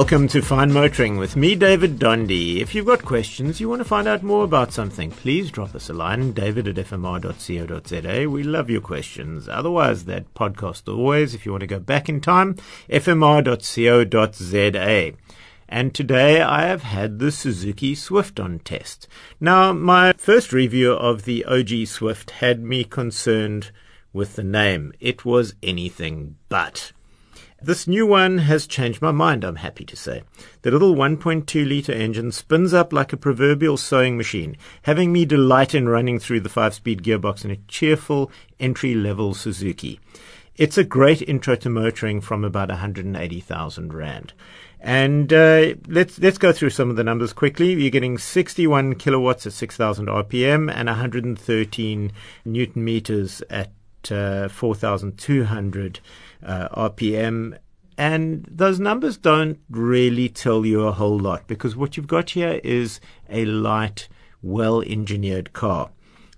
Welcome to Fine Motoring with me, David Dondy. If you've got questions, you want to find out more about something, please drop us a line, david at fmr.co.za. We love your questions. Otherwise, that podcast always, if you want to go back in time, fmr.co.za. And today I have had the Suzuki Swift on test. Now, my first review of the OG Swift had me concerned with the name. It was anything but. This new one has changed my mind, I'm happy to say. The little 1.2 litre engine spins up like a proverbial sewing machine, having me delight in running through the five speed gearbox in a cheerful entry level Suzuki. It's a great intro to motoring from about 180,000 Rand. And uh, let's let's go through some of the numbers quickly. You're getting 61 kilowatts at 6,000 RPM and 113 newton meters at 4,200 uh, RPM. And those numbers don't really tell you a whole lot because what you've got here is a light, well engineered car.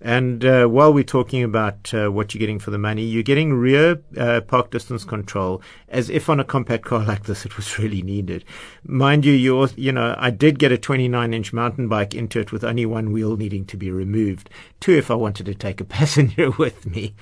And uh, while we're talking about uh, what you're getting for the money, you're getting rear uh, park distance control as if on a compact car like this it was really needed. Mind you, you you know, I did get a 29 inch mountain bike into it with only one wheel needing to be removed. Two if I wanted to take a passenger with me.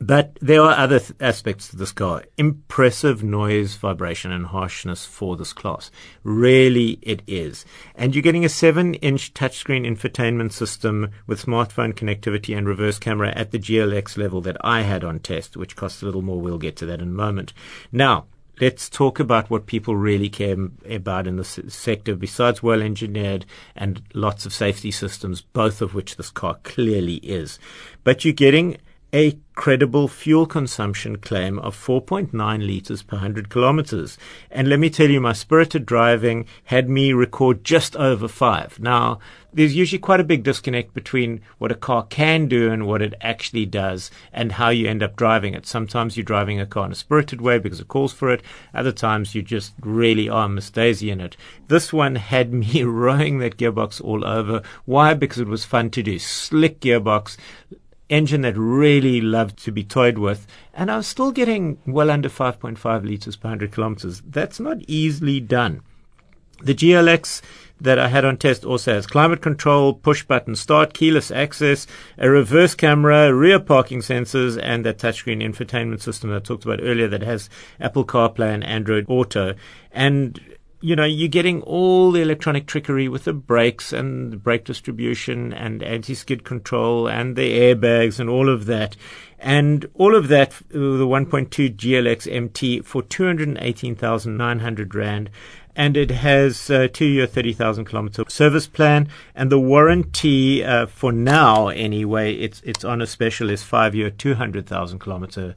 But there are other th- aspects to this car. Impressive noise, vibration, and harshness for this class. Really, it is. And you're getting a 7 inch touchscreen infotainment system with smartphone connectivity and reverse camera at the GLX level that I had on test, which costs a little more. We'll get to that in a moment. Now, let's talk about what people really care about in this sector besides well engineered and lots of safety systems, both of which this car clearly is. But you're getting a credible fuel consumption claim of 4.9 litres per 100 kilometres. And let me tell you, my spirited driving had me record just over five. Now, there's usually quite a big disconnect between what a car can do and what it actually does and how you end up driving it. Sometimes you're driving a car in a spirited way because it calls for it. Other times you just really are Miss Daisy in it. This one had me rowing that gearbox all over. Why? Because it was fun to do. Slick gearbox, engine that really loved to be toyed with, and I was still getting well under 5.5 liters per 100 kilometers. That's not easily done. The GLX that I had on test also has climate control, push button start, keyless access, a reverse camera, rear parking sensors, and that touchscreen infotainment system that I talked about earlier that has Apple CarPlay and Android Auto. And you know, you're getting all the electronic trickery with the brakes and the brake distribution and anti-skid control and the airbags and all of that. And all of that, uh, the 1.2 GLX MT for 218,900 Rand and it has a two-year, 30,000 kilometer service plan. And the warranty, uh, for now anyway, it's it's on a special is five-year, 200,000 kilometer,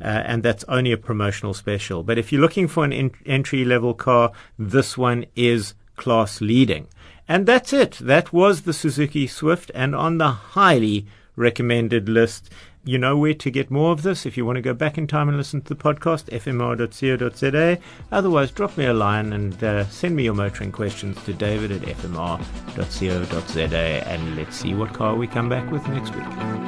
uh, and that's only a promotional special. But if you're looking for an in- entry-level car, this one is class leading. And that's it. That was the Suzuki Swift, and on the highly recommended list. You know where to get more of this if you want to go back in time and listen to the podcast, fmr.co.za. Otherwise, drop me a line and uh, send me your motoring questions to david at fmr.co.za and let's see what car we come back with next week.